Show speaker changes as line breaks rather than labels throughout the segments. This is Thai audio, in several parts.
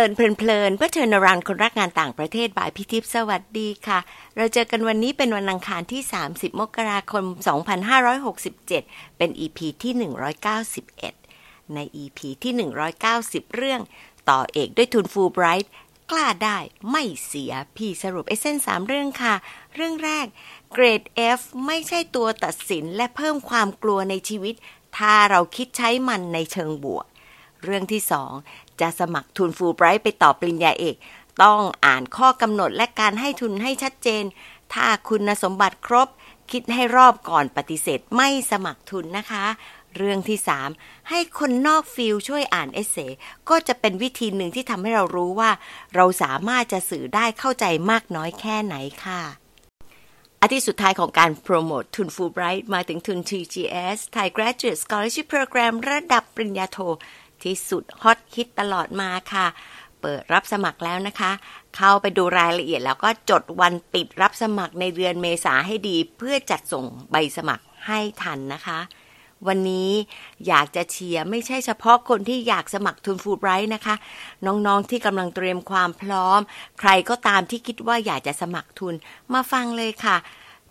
ลินเพลินเพื่อเชิญนรันคนรักงานต่างประเทศบ่ายพิทิพสวัสดีค่ะ เราเจอกันวันนี้เป็นวันอังคารที่ 30 มกราคม 2567 เป็น EP ที่ 191 ใน EP ที่ 190 เรื่อง ต่อเอกด้วยทุนฟูไบรท์กล้าได้ไม่เสียพี่สรุปเอเซนสามเรื่องค่ะ เรื่องแรกเกรด F ไม่ใช่ตัวตัดสินและเพิ่มความกลัวในชีวิต ถ้าเราคิดใช้มันในเชิงบวก เรื่องที่สอง จะสมัครทุนฟูลไบรท์ไปต่อปริญญาเอก ต้องอ่านข้อกำหนดและการให้ทุนให้ชัดเจน ถ้าคุณสมบัติครบ คิดให้รอบก่อนปฏิเสธไม่สมัครทุนนะคะ เรื่องที่ 3 ให้คนนอก field ช่วยอ่าน essay ก็จะเป็นวิธีหนึ่งที่ทำให้เรารู้ว่า เราสามารถจะสื่อได้เข้าใจมากน้อยแค่ไหนค่ะอาทิตย์สุดท้ายของการโปรโมททุนฟูลไบรท์มาถึงทุน TGS Thai Graduate Scholarship Program ระดับปริญญาโท ที่สุดฮอตฮิตตลอดมาค่ะ เปิดรับสมัครแล้วนะคะ เข้าไปดูรายละเอียดแล้วก็จดวันปิดรับสมัครในเดือนเมษาให้ดี เพื่อจัดส่งใบสมัครให้ทันนะคะ วันนี้อยากจะเชียร์ไม่ใช่เฉพาะคนที่อยากสมัครทุนฟูไบรท์นะคะ น้องๆที่กำลังเตรียมความพร้อม ใครก็ตามที่คิดว่าอยากจะสมัครทุนมาฟังเลยค่ะ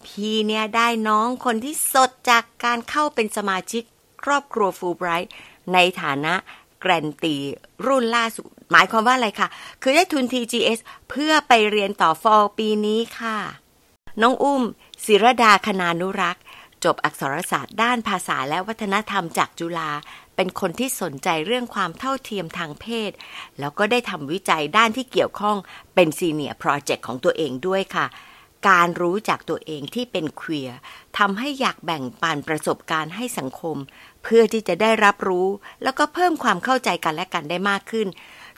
พี่เนี่ยได้น้องคนที่สดจากการเข้าเป็นสมาชิกครอบครัวฟูไบรท์ในฐานะ แกรนตีรุ่นล่าสุด หมายความว่าอะไรคะคือได้ทุน TGS เพื่อไปเรียนต่อฟอลปีนี้ค่ะ น้องอุ้มศิรดาคณานุรักษ์ จบอักษรศาสตร์ด้านภาษาและวัฒนธรรมจากจุฬาเป็นคนที่สนใจเรื่องความเท่าเทียมทางเพศ แล้วก็ได้ทำวิจัยด้านที่เกี่ยวข้องเป็นซีเนียร์โปรเจกต์ของตัวเองด้วยค่ะ การรู้จักตัวเองที่เป็นเคลียร์ทำให้อยากแบ่งปันประสบการณ์ให้สังคม เพื่อที่จะได้รับรู้ แล้วก็เพิ่มความเข้าใจกันและกันได้มากขึ้น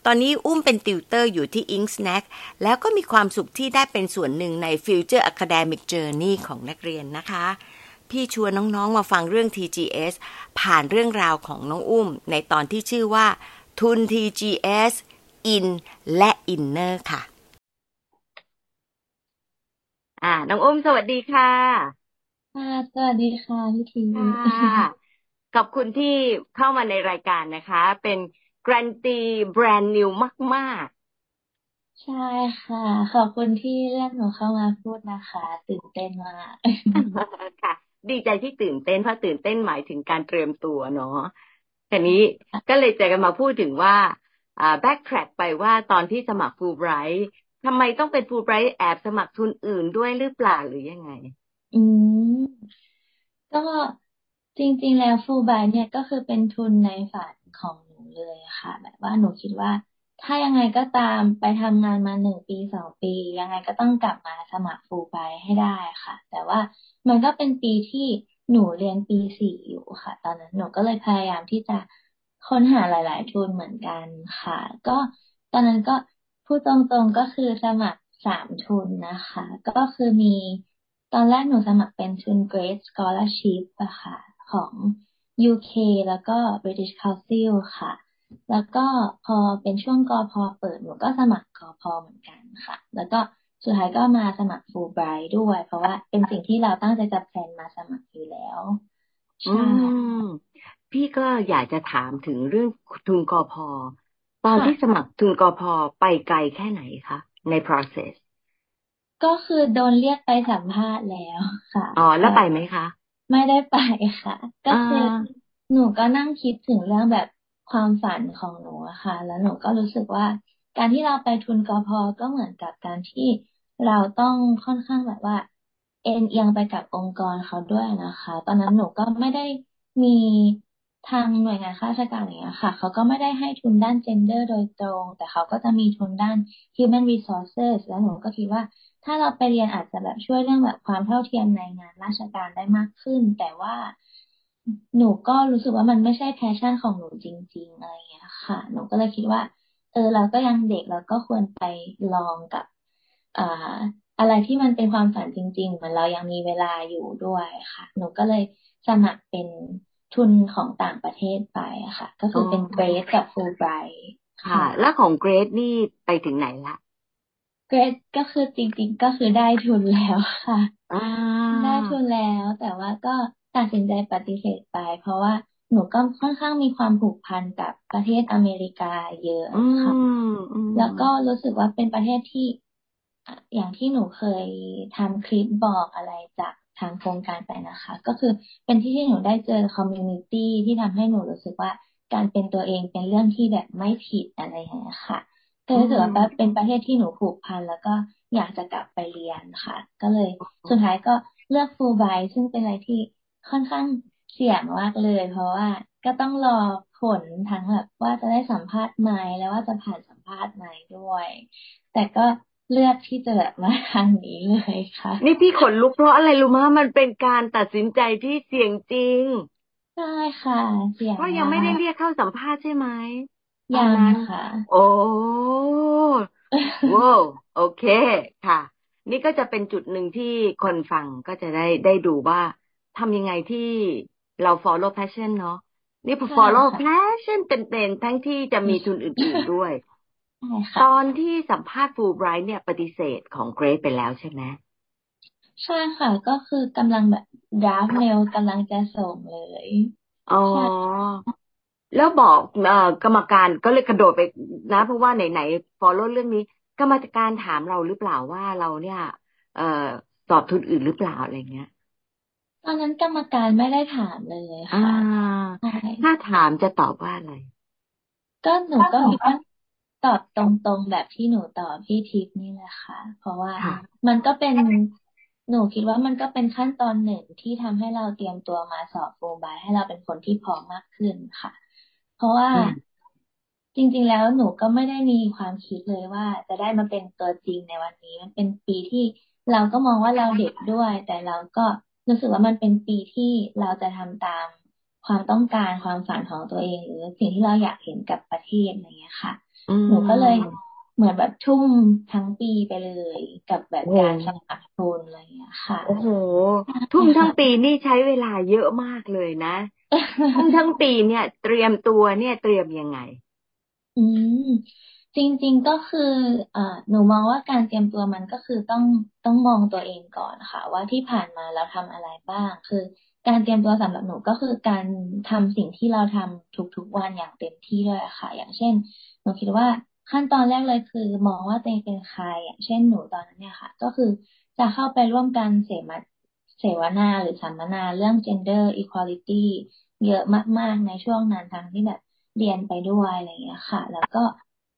ตอนนี้อุ้มเป็นติวเตอร์อยู่ที่ Ink Snack แล้วก็มีความสุขที่ได้เป็นส่วนหนึ่งใน Future Academic Journey ของนักเรียนนะคะ พี่ชวนน้องๆมาฟังเรื่อง TGS ผ่านเรื่องราวของน้องอุ้ม ในตอนที่ชื่อว่า ทุน TGS In และ Inner ค่ะ อ่า น้องอุ้มสวัสดีค่ะ
ค่ะสวัสดีค่ะพี่ที
ค่ะ ขอบคุณที่เข้ามาในรายการนะคะ เป็นแกรนตีแบรนด์นิวมาก
ใช่ค่ะ ขอบคุณที่เรียกหนูเข้ามาพูดนะคะ ตื่นเต้นมาก
ๆค่ะ ดีใจที่ตื่นเต้นเพราะตื่นเต้นหมายถึงการเตรียมตัวเนาะทีนี้ก็เลยจะกันมาพูดถึงว่าอ่าแบ็กแทร็กไปว่าตอนที่สมัครฟูไบรท์ ทำไมต้องเป็นฟูไบรท์แอบสมัครทุนอื่นด้วยหรือเปล่าหรือยังไง
อืม ก็จริง ๆ แล้วฟูลไบรท์เนี่ยก็คือเป็นทุนในฝันของหนูเลยค่ะ แบบว่าหนูคิดว่า ถ้ายังไงก็ตามไปทำงานมาหนึ่งปีสองปี ยังไงก็ต้องกลับมาสมัครฟูลไบรท์ให้ได้ค่ะ แต่ว่ามันก็เป็นปีที่หนูเรียนปีสี่อยู่ค่ะ ตอนนั้นหนูก็เลยพยายามที่จะค้นหาหลาย ๆ ทุนเหมือนกันค่ะ ก็ตอนนั้นก็ พูดตรงๆก็คือสมัครสามทุนนะคะ ก็คือมีตอนแรกหนูสมัครเป็นทุน Great Scholarship อะค่ะของ UK แล้วก็ British Council ค่ะ แล้วก็พอเป็นช่วงกอพอเปิดหนูก็สมัครกอพอเหมือนกันค่ะ แล้วก็สุดท้ายก็มาสมัคร Fulbright ด้วย เพราะว่าเป็นสิ่งที่เราตั้งใจจะแพลนมาสมัครอยู่แล้ว
อื
ใช่
มพี่ก็อยากจะถามถึงเรื่องทุนกอพอ ตอน
ค่ะ
ที่สมัครทุนกอพอไปไกลแค่ไหนคะใน process
ก็คือโดนเรียกไปสัมภาษณ์แล้วค่ะ
อ๋อ แล้ว
แต่
ไปไหมคะ
ไม่ได้ไปค่ะ ก็
อ่า
คือหนูก็นั่งคิดถึงเรื่องแบบความฝันของหนูอะค่ะ แล้วหนูก็รู้สึกว่า การที่เราไปทุนกพก็เหมือนกับการที่เราต้องค่อนข้างแบบว่า เอ็นเอียงไปกับองค์กรเขาด้วยนะคะ ตอนนั้นหนูก็ไม่ได้มี ทางหน่วยงานข้าราชการอย่างเงี้ยค่ะ เขาก็ไม่ได้ให้ทุนด้าน gender โดยตรง แต่เขาก็จะมีทุนด้าน human resources แล้วหนูก็คิดว่าถ้าเราไปเรียนอาจจะแบบช่วยเรื่องแบบความเท่าเทียมในงานราชการได้มากขึ้น แต่ว่าหนูก็รู้สึกว่ามันไม่ใช่แพชชั่นของหนูจริง ๆ อะไรอย่างเงี้ยค่ะ หนูก็เลยคิดว่า เออ เราก็ยังเด็กเราก็ควรไปลองกับอ่าอะไรที่มันเป็นความฝันจริง ๆ เหมือนเรายังมีเวลาอยู่ด้วยค่ะ หนูก็เลยสมัครเป็น ทุนของต่างประเทศไปอะค่ะ ก็คือเป็นเกรดกับฟูลไบรท์
ค่ะ แล้วของเกรดนี่ไปถึงไหนละ
เกรดก็คือจริงๆก็คือได้ทุนแล้วค่ะ
อ่า
ได้ทุนแล้ว แต่ว่าก็ตัดสินใจปฏิเสธไป เพราะว่าหนูก็ค่อนข้างมีความผูกพันกับประเทศอเมริกาเยอะค่ะแล้วก็รู้สึกว่าเป็นประเทศที่อย่างที่หนูเคยทำคลิปบอกอะไรจาก ทางโครงการไปนะคะ ก็คือเป็นที่ที่หนูได้เจอ community ที่ทำให้หนูรู้สึกว่าการเป็นตัวเองเป็นเรื่องที่แบบไม่ผิดอะไรอย่างนี้ค่ะก็รู้สึกว่าเป็นประเทศที่หนูผูกพันแล้วก็อยากจะกลับไปเรียนค่ะ ก็เลยสุดท้ายก็เลือกฟูลไบซึ่งเป็นอะไรที่ค่อนข้างเสี่ยงมากเลย เพราะว่าก็ต้องรอผลทั้งแบบว่าจะได้สัมภาษณ์ไหมแล้วว่าจะผ่านสัมภาษณ์ไหมด้วย แต่ก็ เลือกที่จะแบบมาทางนี้เลยค่ะ
นี่พี่ขนลุกเพราะอะไรรู้ไหมมันเป็นการตัดสินใจที่เสี่ยงจริง
ใช่ค่ะ เสี่ยง
เพราะยังไม่ได้เรียกเข้าสัมภาษณ์ใช่ไหม
ยังค่ะ
โอ้ว้าวโอเคค่ะ นี่ก็จะเป็นจุดหนึ่งที่คนฟังก็จะได้ได้ดูว่าทำยังไงที่เรา follow passion เนาะนี่ follow passion เป็นๆทั้งที่จะมีทุนอื่นๆด้วย ตอนที่สัมภาษณ์ฟูไบรท์เนี่ยปฏิเสธของเกรซไปแล้วใช่ไหม
ใช่ค่ะ ก็คือกำลังแบบดราฟเมลกำลังจะส่งเลย
อ๋อ แล้วบอกเอ่อกรรมการก็เลยกระโดดไปนะ เพราะว่าไหนๆ follow เรื่องนี้ กรรมการถามเราหรือเปล่าว่าเราเนี่ย เอ่อสอบทุนอื่นหรือเปล่าอะไรเงี้ย
ตอนนั้นกรรมการไม่ได้ถามเลยค่ะ
ถ้าถามจะตอบว่าอะไร
ก็หนูก็มีว่า ตอบตรงๆแบบที่หนูตอบพี่ทิพย์นี่แหละค่ะ เพราะว่ามันก็เป็นหนูคิดว่ามันก็เป็นขั้นตอนหนึ่งที่ทำให้เราเตรียมตัวมาสอบโฟบายให้เราเป็นคนที่พร้อมมากขึ้นค่ะ เพราะว่าจริง ๆ แล้วหนูก็ไม่ได้มีความคิดเลยว่า จะได้มาเป็นตัวจริงในวันนี้ มันเป็นปีที่เราก็มองว่าเราเด็กด้วย แต่เราก็รู้สึกว่ามันเป็นปีที่เราจะทำตามความต้องการความฝันของตัวเอง หรือสิ่งที่เราอยากเห็นกับประเทศอะไรเงี้ยค่ะ หนูก็เลยเหมือนแบบทุ่มทั้งปีไปเลยกับแบบการสมัครทุนอะไรอย่างเงี้ยค่ะ
โอ้โห ทุ่มทั้งปีนี่ใช้เวลาเยอะมากเลยนะ ทุ่มทั้งปีเนี่ย เตรียมตัวเนี่ยเตรียมยังไง
อืมจริง ๆก็คืออ่าหนูมองว่าการเตรียมตัวมันก็คือต้องต้องมองตัวเองก่อนค่ะ ว่าที่ผ่านมาเราทำอะไรบ้าง คือ การเตรียมตัวสำหรับหนูก็คือการทำสิ่งที่เราทำทุกๆวันอย่างเต็มที่ด้วยค่ะ อย่างเช่น หนูคิดว่าขั้นตอนแรกเลยคือ มองว่าตัวเองเป็นใครอย่างเช่นหนูตอนนั้นเนี่ยค่ะ ก็คือจะเข้าไปร่วมกันเสมาเสวนาหรือสัมมนาเรื่อง gender equality เยอะมากๆ ในช่วงนั้นทั้งที่แบบเรียนไปด้วยอะไรอย่างเงี้ยค่ะ แล้วก็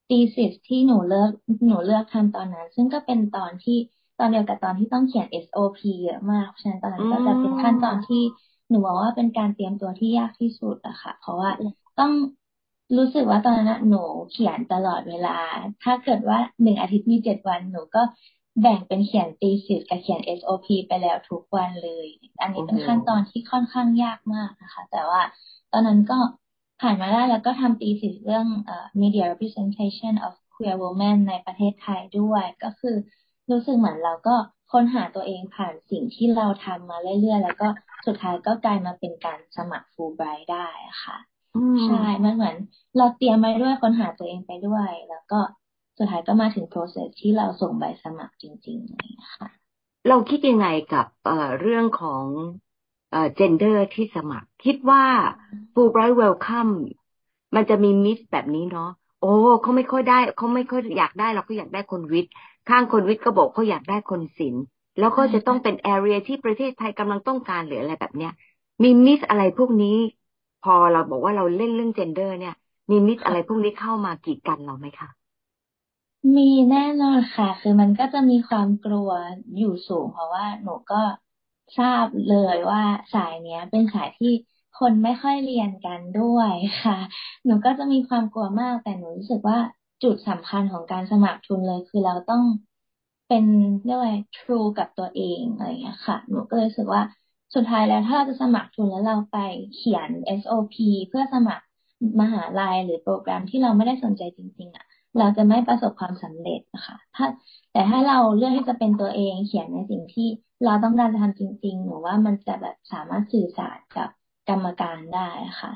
ตีสิสที่หนูเลือกหนูเลือกทำตอนนั้น ซึ่งก็เป็นตอนที่ตอนเดียวกับตอนที่ต้องเขียน SOP เยอะมากเพราะฉะนั้นตอนนั้นก็จะเป็นขั้นตอนที่หนูบอกว่าเป็นการเตรียมตัวที่ยากที่สุดอะค่ะ เพราะว่าต้อง รู้สึกว่าตอนนั้นหนูเขียนตลอดเวลา ถ้าเกิดว่าหนึ่งอาทิตย์มีเจ็ดวันหนูก็แบ่งเป็นเขียนตีสิทกับเขียน SOP ไปแล้วทุกวันเลย อันนี้เป็นขั้นตอนที่ค่อนข้างยากมากนะคะ แต่ว่าตอนนั้นก็ผ่านมาได้แล้วก็ทำตีสิทเรื่อง media representation of queer women ในประเทศไทยด้วย ก็คือรู้สึกเหมือนเราก็ค้นหาตัวเองผ่านสิ่งที่เราทำมาเรื่อยๆ แล้วก็สุดท้ายก็กลายมาเป็นการสมัครฟูลไบรท์ได้ค่ะ ใช่มันเหมือน เราเตรียมมาด้วยค้นหาตัวเองไปด้วย แล้วก็สุดท้ายก็มาถึง process ที่เราส่งใบสมัครจริงๆนี่ค่ะ
เราคิดยังไงกับเเรื่องของเ gender ที่สมัคร คิดว่า Fulbright Welcome มันจะมีมิสแบบนี้เนาะโอ้เขาไม่ค่อยได้เขาไม่ค่อยอยากได้เราก็อยากได้คนวิทย์ ข้างคนวิทย์ก็บอกเขาอยากได้คนศิลป์แล้วก็จะต้องเป็นแอเรียที่ประเทศไทยกำลังต้องการหรืออะไรแบบเนี้ย มีมิสอะไรพวกนี้ พอเราบอกว่าเราเล่นเรื่องเจนเดอร์เนี่ยมีมิตอะไรพวกนี้เข้ามากีดกันเราไหมคะ
มีแน่นอนค่ะ คือมันก็จะมีความกลัวอยู่สูง เพราะว่าหนูก็ทราบเลยว่าสายเนี้ย เป็นสายที่คนไม่ค่อยเรียนกันด้วยค่ะ หนูก็จะมีความกลัวมาก แต่หนูรู้สึกว่าจุดสำคัญของการสมัครทุนเลย คือเราต้องเป็นเรียกว่า true กับตัวเองอะไรอย่างเงี้ยค่ะ หนูก็เลยรู้สึกว่า สุดท้ายแล้วถ้าเราจะสมัครทุนแล้วเราไปเขียน SOP เพื่อสมัครมหาลัยหรือโปรแกรมที่เราไม่ได้สนใจจริง ๆอะ เราจะไม่ประสบความสำเร็จนะคะถ้าแต่ถ้าเราเลือกที่จะเป็นตัวเองเขียนในสิ่งที่เราต้องการจะทำจริงๆหนูว่ามันจะแบบสามารถสื่อสารกับกรรมการได้ค่ะ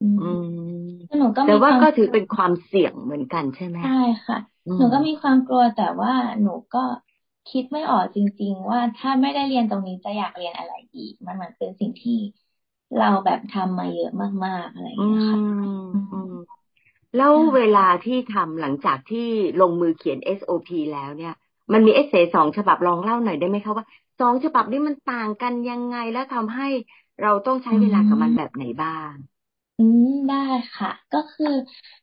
อืมหนูก็
แต่ว่าก็ถือเป็นความเสี่ยงเหมือนกันใช่ไหม
ใช่ค่ะ หนูก็มีความกลัวแต่ว่าหนูก็ คิดไม่ออกจริง ๆ ว่าถ้าไม่ได้เรียนตรงนี้จะอยากเรียนอะไรอีก มันเหมือนเป็นสิ่งที่เราแบบทำมาเยอะมากๆอะไรอย่างเงี้ยค่ะ
แล้วเวลาที่ทำหลังจากที่ลงมือเขียน SOP แล้วเนี่ย มันมีเอเซสองฉบับลองเล่าหน่อยได้ไหมคะว่าสองฉบับนี้มันต่างกันยังไงแล้วทำให้เราต้องใช้เวลากับมันแบบไหนบ้าง
อืมได้ค่ะ ก็คือ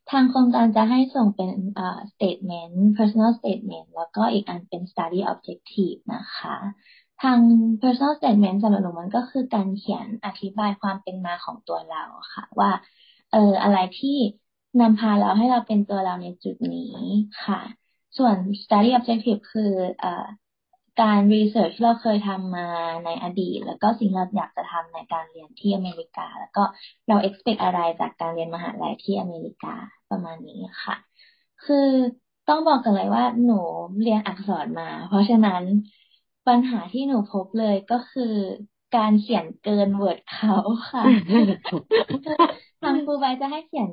ทางโครงการจะให้ส่งเป็นเอ่อ statement personal statement แล้วก็อีกอันเป็น study objective นะคะ ทาง personal statement สำหรับหนูมันก็คือการเขียนอธิบายความเป็นมาของตัวเราค่ะ ว่า เอออะไรที่นำพาเราให้เราเป็นตัวเราในจุดนี้ค่ะ ส่วน study objective คือเอ่อ การรีเสิร์ชที่เราเคยทำมาในอดีต แล้วก็สิ่งเราอยากจะทำในการเรียนที่อเมริกา แล้วก็เรา expect อะไรจากการเรียนมหาลัยที่อเมริกาประมาณนี้ค่ะ คือต้องบอกกันเลยว่าหนูเรียนอักษรมา เพราะฉะนั้นปัญหาที่หนูพบเลยก็คือการเขียนเกิน word เขาค่ะทางฟูลไบรท์จะให้เขียน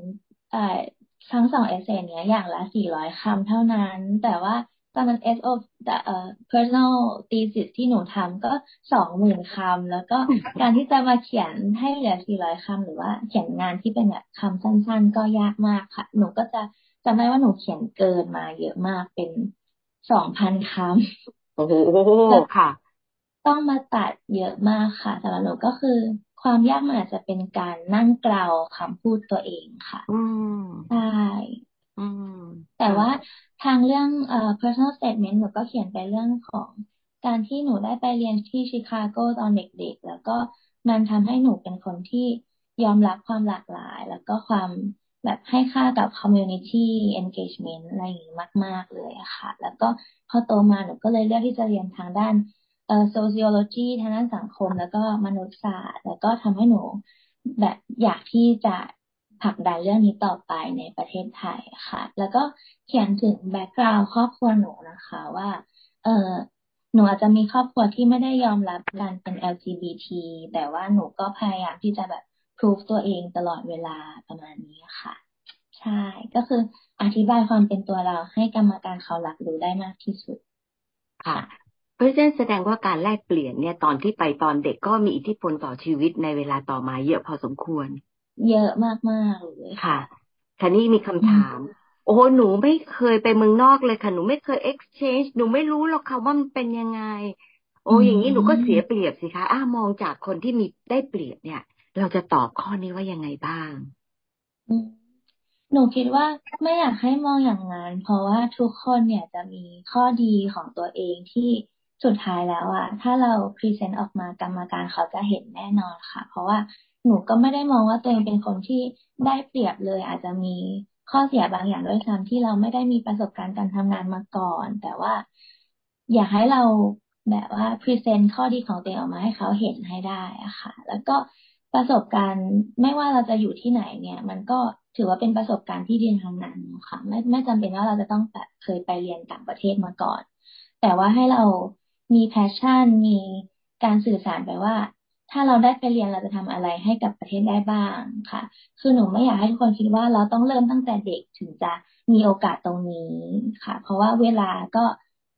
ทั้งสอง essay เนี้ยอย่างละสี่ร้อยคำเท่านั้น แต่ว่า ตอนนั้น SO เอ่อ personal thesis ที่หนูทำก็สองหมื่นคำแล้วก็การที่จะมาเขียนให้เหลือสี่ร้อยคำหรือว่าเขียนงานที่เป็นแบบคำสั้น ๆ ก็ยากมากค่ะ หนูก็จะจำได้ว่าหนูเขียนเกินมาเยอะมากเป็นสองพันคำ
โอ้โหค่ะ
ต้องมาตัดเยอะมากค่ะสำหรับหนูก็คือความยากมันอาจจะเป็นการนั่งกล่าวคำพูดตัวเองค่ะใช่ แต่ว่าทางเรื่องเอ่อ personal statement หนูก็เขียนไปเรื่องของการที่หนูได้ไปเรียนที่ชิคาโกตอนเด็กๆ แล้วก็มันทำให้หนูเป็นคนที่ยอมรับความหลากหลาย แล้วก็ความแบบให้ค่ากับ community engagement อะไรอย่างนี้มาก ๆ เลยอะค่ะ แล้วก็พอโตมาหนูก็เลยเลือกที่จะเรียนทางด้านเอ่อ sociology ทางด้านสังคม แล้วก็มนุษยศาสตร์ แล้วก็ทำให้หนูแบบอยากที่จะ ผลักดันเรื่องนี้ต่อไปในประเทศไทยค่ะ แล้วก็เขียนถึง background ครอบครัวหนูนะคะว่า เออหนูอาจจะมีครอบครัวที่ไม่ได้ยอมรับการเป็น LGBT แต่ว่าหนูก็พยายามที่จะแบบพิสูจน์ตัวเองตลอดเวลาประมาณนี้ค่ะ ใช่ ก็คืออธิบายความเป็นตัวเราให้กรรมการเขารับรู้ได้มากที่สุด
ค่ะ เพราะฉะนั้นแสดงว่าการแลกเปลี่ยนเนี่ยตอนที่ไปตอนเด็กก็มีอิทธิพลต่อชีวิตในเวลาต่อมาเยอะพอสมควร
เยอะมากๆเลย
ค่ะทีนี้มีคำถาม โอ้หนูไม่เคยไปเมืองนอกเลยค่ะ หนูไม่เคย exchange หนูไม่รู้หรอกค่ะว่ามันเป็นยังไง โอ้อย่างนี้หนูก็เสียเปรียบสิคะอ้ามองจากคนที่มีได้เปรียบเนี่ย เราจะตอบข้อนี้ว่ายังไงบ้าง
หนูคิดว่าไม่อยากให้มองอย่างนั้นเพราะว่าทุกคนเนี่ยจะมีข้อดีของตัวเองที่สุดท้ายแล้วอะถ้าเรา present ออกมากรรมการเขาจะเห็นแน่นอนค่ะ เพราะว่า หนูก็ไม่ได้มองว่าตัวเองเป็นคนที่ได้เปรียบเลย อาจจะมีข้อเสียบางอย่างด้วยซ้ำที่เราไม่ได้มีประสบการณ์การทำงานมาก่อน แต่ว่า อยากให้เราแบบว่าพรีเซนต์ข้อดีของตัวเองออกมาให้เขาเห็นให้ได้อะค่ะ แล้วก็ประสบการณ์ไม่ว่าเราจะอยู่ที่ไหนเนี่ย มันก็ถือว่าเป็นประสบการณ์ที่ดีทางนั้นค่ะ ไม่ไม่จำเป็นว่าเราจะต้องแบบเคยไปเรียนต่างประเทศมาก่อน แต่ว่าให้เรามี passion มีการสื่อสารไปว่า ถ้าเราได้ไปเรียนเราจะทำอะไรให้กับประเทศได้บ้างค่ะ คือหนูไม่อยากให้ทุกคนคิดว่าเราต้องเริ่มตั้งแต่เด็กถึงจะมีโอกาสตรงนี้ค่ะ เพราะว่าเวลาก็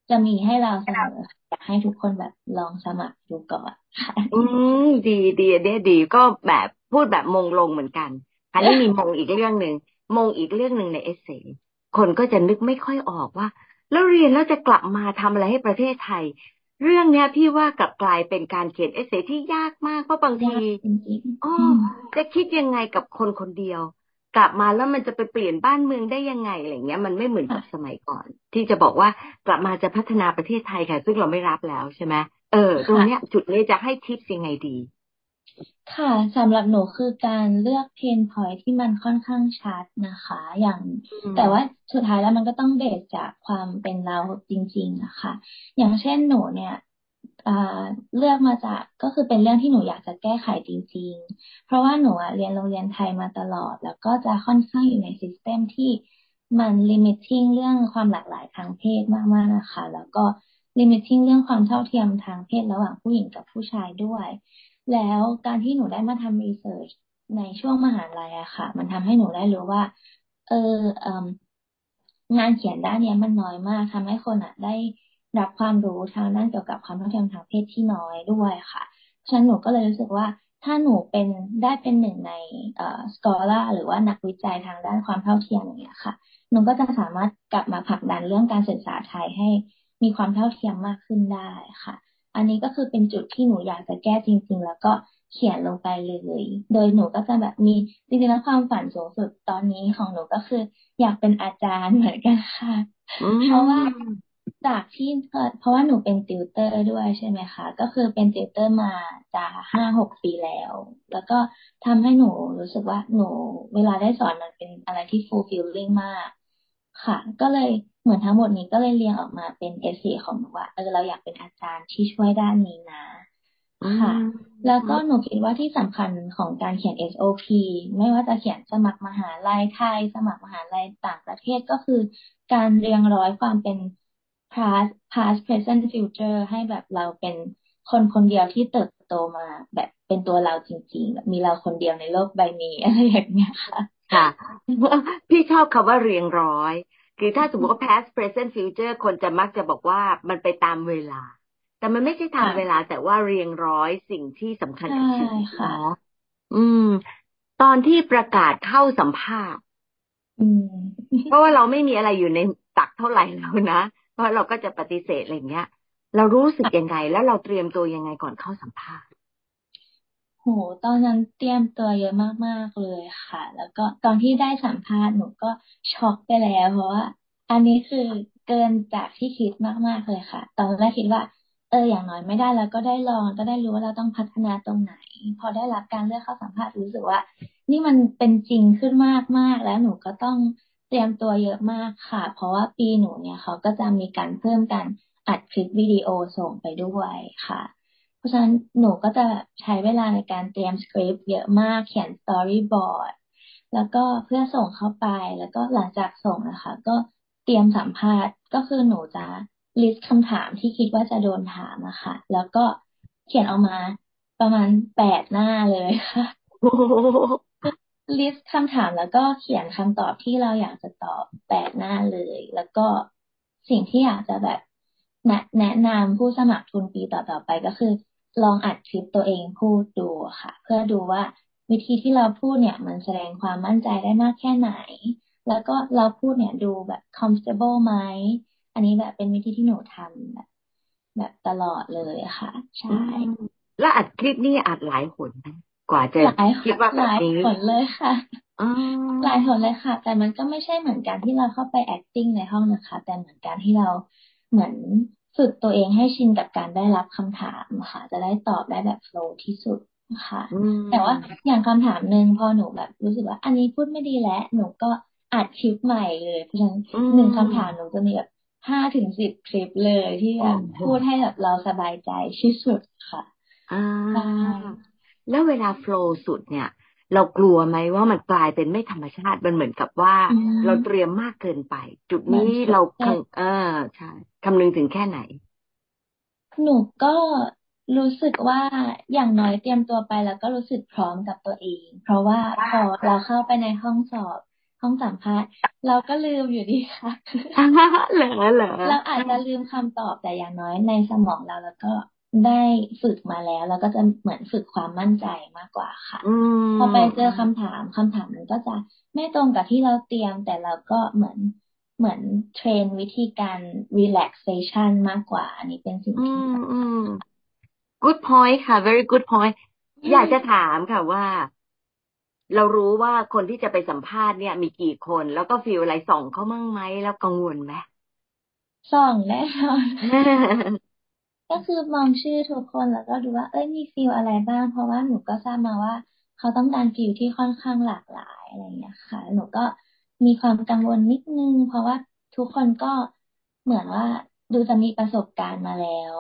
จะมีให้เราเสมออยากให้ทุกคนแบบลองสมัครดูก่อนค่ะ
อืมดีดีเดีดีก็แบบพูดแบบมงลงเหมือนกันอันนี้มีมงอีกเรื่องหนึ่งมงอีกเรื่องหนึ่งใน essayคนก็จะนึกไม่ค่อยออกว่า แล้วเรียนแล้วจะกลับมาทำอะไรให้ประเทศไทย เรื่องเนี้ยพี่ว่ากลับกลายเป็นการเขียนเอเซที่ยากมากเพราะบางทีอ๋อจะคิดยังไงกับคนคนเดียว กลับมาแล้วมันจะไปเปลี่ยนบ้านเมืองได้ยังไงอะไรเงี้ย มันไม่เหมือนกับสมัยก่อน ที่จะบอกว่ากลับมาจะพัฒนาประเทศไทยค่ะ ซึ่งเราไม่รับแล้วใช่ไหมเออตรงเนี้ย จุดนี้จะให้ทิปยังไงดี
ค่ะสำหรับหนูคือการเลือกเพนพอยที่มันค่อนข้างชัดนะคะ อย่างแต่ว่าสุดท้ายแล้วมันก็ต้อง base จากความเป็นเราจริง ๆนะคะ อย่างเช่นหนูเนี่ยเลือกมาจากก็คือเป็นเรื่องที่หนูอยากจะแก้ไขจริง ๆ เพราะว่าหนูเรียนโรงเรียนไทยมาตลอด แล้วก็จะค่อนข้างอยู่ใน system ที่มัน limiting เรื่องความหลากหลายทางเพศมากๆนะคะ แล้วก็ limiting เรื่องความเท่าเทียมทางเพศระหว่างผู้หญิงกับผู้ชายด้วย แล้วการที่หนูได้มาทำ researchในช่วงมหาลัยอะค่ะ มันทำให้หนูได้รู้ว่าเอองานเขียนด้านนี้มันน้อยมากทำให้คนอะได้รับความรู้ทางด้านเกี่ยวกับความเท่าเทียมทางเพศที่น้อยด้วยค่ะฉะนั้นหนูก็เลยรู้สึกว่าถ้าหนูเป็นได้เป็นหนึ่งในเอ่อสกอล่าหรือว่านักวิจัยทางด้านความเท่าเทียมอย่างเงี้ยค่ะ หนูก็จะสามารถกลับมาผลักดันเรื่องการศึกษาไทยให้มีความเท่าเทียมมากขึ้นได้ค่ะ อันนี้ก็คือเป็นจุดที่หนูอยากจะแก้จริง ๆ แล้วก็เขียนลงไปเลย โดยหนูก็จะแบบมีจริงๆแล้วความฝันสูงสุดตอนนี้ของหนูก็คือ อยากเป็นอาจารย์เหมือนกันค่ะเพราะว่าจากที่เพราะว่าหนูเป็นติวเตอร์ด้วยใช่ไหมคะ ก็คือเป็นติวเตอร์มาจะห้าหกปีแล้ว แล้วก็ทำให้หนูรู้สึกว่าหนูเวลาได้สอนมันเป็นอะไรที่ fulfilling มาก ค่ะ ก็เลย เหมือนทั้งหมดนี้ก็เลยเรียงออกมาเป็น essay ของหนูว่าเออเราอยากเป็นอาจารย์ที่ช่วยด้านนี้นะค่ะ แล้วก็หนูคิดว่าที่สำคัญของการเขียน SOP ไม่ว่าจะเขียนสมัครมหาลัยไทย สมัครมหาลัยต่างประเทศก็คือ การเรียงร้อยความเป็น past past present future ให้แบบเราเป็นคนคนเดียวที่เติบโตมา แบบเป็นตัวเราจริงๆแบบมีเราคนเดียวในโลกใบนี้อะไรอย่างเงี้ยค่ะ
ค่ะ พี่ชอบคำว่าเรียงร้อย คือถ้าสมมติว่า past present future คนจะมักจะบอกว่ามันไปตามเวลา แต่มันไม่ใช่ตามเวลาแต่ว่าเรียงร้อยสิ่งที่สำคัญกับชีวิตเนาะอืม ตอนที่ประกาศเข้าสัมภาษณ์เพราะว่าเราไม่มีอะไรอยู่ในตักเท่าไหร่แล้วนะ เพราะเราก็จะปฏิเสธอะไรเงี้ย เรารู้สึกยังไง แล้วเราเตรียมตัวยังไงก่อนเข้าสัมภาษณ์
โหตอนนั้นเตรียมตัวเยอะมากๆเลยค่ะ แล้วก็ตอนที่ได้สัมภาษณ์หนูก็ช็อกไปแล้วเพราะว่า อันนี้คือเกินจากที่คิดมากๆเลยค่ะ ตอนแรกคิดว่า เอออย่างน้อยไม่ได้แล้วก็ได้ลองก็ได้รู้ว่าเราต้องพัฒนาตรงไหน พอได้รับการเลือกเข้าสัมภาษณ์รู้สึกว่า นี่มันเป็นจริงขึ้นมากมากแล้วหนูก็ต้องเตรียมตัวเยอะมากค่ะ เพราะว่าปีหนูเนี่ยเขาก็จะมีการเพิ่มการอัดคลิปวิดีโอส่งไปด้วยค่ะ ราะฉะนั้นหนูก็จะใช้เวลาในการเตรียมสคริปต์เยอะมากเขียนสตอรี่บอร์ดแล้วก็เพื่อส่งเข้าไปแล้วก็หลังจากส่งนะคะ ก็เตรียมสัมภาษณ์ก็คือหนูจะ list คำถามที่คิดว่าจะโดนถามอะค่ะแล้วก็เขียนออกมาประมาณแปดหน้าเลยค่ะ list คำถามแล้วก็เขียนคำตอบที่เราอยากจะตอบแปดหน้าเลย แล้วก็สิ่งที่อยากจะแบบแนะแนะนำผู้สมัครทุนปีต่อๆไปก็คือ ลองอัดคลิปตัวเองพูดดูค่ะ เพื่อดูว่าวิธีที่เราพูดเนี่ย มันแสดงความมั่นใจได้มากแค่ไหน แล้วก็เราพูดเนี่ยดูแบบ comfortable ไหมอันนี้แบบเป็นวิธีที่หนูทำแบบ แบบตลอดเลยค่ะ ใช่
แล้วอัดคลิปนี่อัดหลายหนไหมกว่าจะคิดว่าแบบ
นี้หลายผลเลยค่ะหลายผลเลยค่ะ แต่มันก็ไม่ใช่เหมือนกันที่เราเข้าไป acting ในห้องนะคะ แต่เหมือนกันที่เราเหมือน ฝึกตัวเองให้ชินกับการได้รับคำถามค่ะ จะได้ตอบได้แบบโฟล์ที่สุดค่ะ แต่ว่าอย่างคำถามหนึ่งพอหนูแบบรู้สึกว่า อันนี้พูดไม่ดีแล้วหนูก็อัดคลิปใหม่เลยเพราะฉะนั้นหนึ่งคำถามหนูจะมีแบบห้าถึงสิบคลิปเลยที่แบบพูดให้แบบเราสบายใจที่สุดค่ะ
อ่า แล้วเวลาโฟล์สุดเนี่ย เรากลัวไหมว่ามันกลายเป็นไม่ธรรมชาติมันเหมือนกับว่า เราเตรียมมากเกินไป จุดนี้เราเออใช่คำนึงถึงแค่ไหน
หนูก็รู้สึกว่าอย่างน้อยเตรียมตัวไปแล้วก็รู้สึกพร้อมกับตัวเอง เพราะว่าพอเราเข้าไปในห้องสอบ ห้องสัมภาษณ์เราก็ลืมอยู่ดีค่ะ
เหรอเหรอ
เราอาจจะลืมคำตอบแต่อย่างน้อยในสมองเราแล้วก็ ได้ฝึกมาแล้ว แล้วก็จะเหมือนฝึกความมั่นใจมากกว่าค่ะพอไปเจอคำถามคำถามมันก็จะไม่ตรงกับที่เราเตรียม แต่เราก็เหมือนเหมือนเทรนวิธีการ relaxation มากกว่า อันนี้เป็นสิ่งที่
good point ค่ะ very good point อยากจะถามค่ะว่า เรารู้ว่าคนที่จะไปสัมภาษณ์เนี่ยมีกี่คน แล้วก็ฟีลอะไรส่องเขามั่งไหมแล้วกังวลไหม
ส่องแน่นอน ก็คือมองชื่อทุกคนแล้วก็ดูว่า เอ้ยมีฟิลอะไรบ้าง เพราะว่าหนูก็ทราบมาว่า เขาต้องการฟิลที่ค่อนข้างหลากหลายอะไรอย่างเงี้ยค่ะ หนูก็มีความกังวลนิดนึง เพราะว่าทุกคนก็เหมือนว่าดูจะมีประสบการณ์มาแล้ว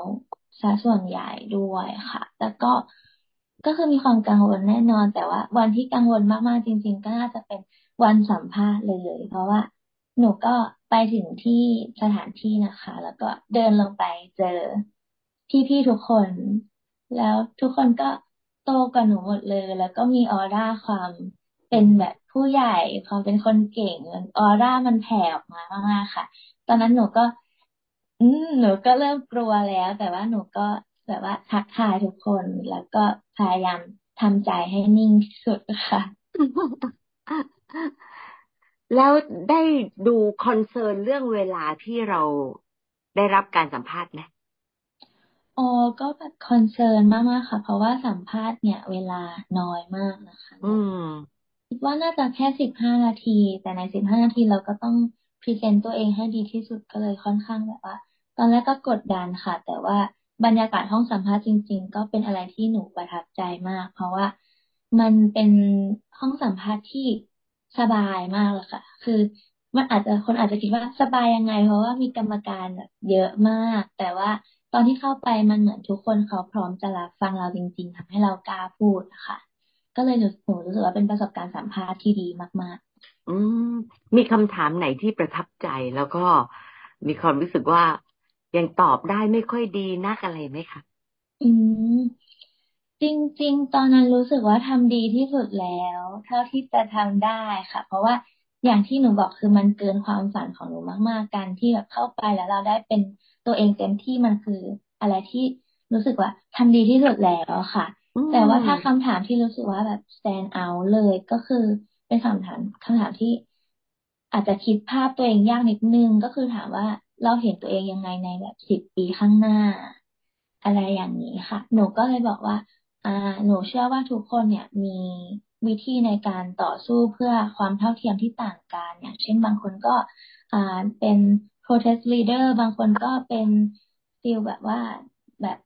ซะส่วนใหญ่ด้วยค่ะ แล้วก็ก็คือมีความกังวลแน่นอน แต่ว่า วันที่กังวลมากๆจริง ๆ ก็น่าจะเป็นวันสัมภาษณ์เลย เพราะว่าหนูก็ไปถึงที่สถานที่นะคะ แล้วก็เดินลงไปเจอ พี่ๆทุกคน แล้วทุกคนก็โตกว่าหนูหมดเลย แล้วก็มีออร่าความเป็นแบบผู้ใหญ่ความเป็นคนเก่งออร่ามันแผ่ออกมามากๆค่ะ ตอนนั้นหนูก็ อืหนูก็เริ่มกลัวแล้ว แต่ว่าหนูก็แบบว่าทักทายทุกคนแล้วก็พยายามทำใจให้นิ่งที่สุดค่ะ
แล้วได้ดูคอนเซิร์นเรื่องเวลาที่เราได้รับการสัมภาษณ์ไหม
อ๋อ ก็แบบ concern มากๆค่ะ เพราะว่าสัมภาษณ์เนี่ย เวลาน้อยมากนะคะ
อืม
คิดว่าน่าจะแค่สิบห้านาที แต่ในสิบห้านาทีเราก็ต้อง present ตัวเองให้ดีที่สุดก็เลยค่อนข้างแบบว่า ตอนแรกก็กดดันค่ะ แต่ว่าบรรยากาศห้องสัมภาษณ์จริง ๆ ก็เป็นอะไรที่หนูประทับใจมาก เพราะว่ามันเป็นห้องสัมภาษณ์ที่สบายมากเลยค่ะ คือมันอาจจะคนอาจจะคิดว่าสบายยังไง เพราะว่ามีกรรมการแบบเยอะมาก แต่ว่า ตอนที่เข้าไปมันเหมือนทุกคนเขาพร้อมจะรับฟังเราจริง ๆทำให้เรากล้าพูดค่ะ ก็เลยหนูหนูรู้สึกว่าเป็นประสบการณ์สัมภาษณ์ที่ดีมาก
ๆ อืมมีคำถามไหนที่ประทับใจแล้วก็มีความรู้สึกว่ายังตอบได้ไม่ค่อยดีนักอะไรไหมคะ
อืมจริง ๆ ตอนนั้นรู้สึกว่าทำดีที่สุดแล้ว เท่าที่จะทำได้ค่ะ เพราะว่าอย่างที่หนูบอกคือมันเกินความฝันของหนูมาก ๆ การที่แบบเข้าไปแล้วเราได้เป็น ตัวเองเต็มที่มันคืออะไรที่รู้สึกว่าทำดีที่สุดแล้วค่ะ แต่ว่าถ้าคำถามที่รู้สึกว่าแบบ stand out เลยก็คือเป็นคำถามคำถามที่อาจจะคิดภาพตัวเองยากนิดนึงก็คือถามว่าเราเห็นตัวเองยังไงในแบบสิบปีข้างหน้า อะไรอย่างนี้ค่ะ หนูก็เลยบอกว่า อ่า หนูเชื่อว่าทุกคนเนี่ยมีวิธีในการต่อสู้เพื่อความเท่าเทียมที่ต่างกันอย่างเช่นบางคนก็อ่าเป็น protest leader บางคนก็เป็น feel แบบว่าแบบ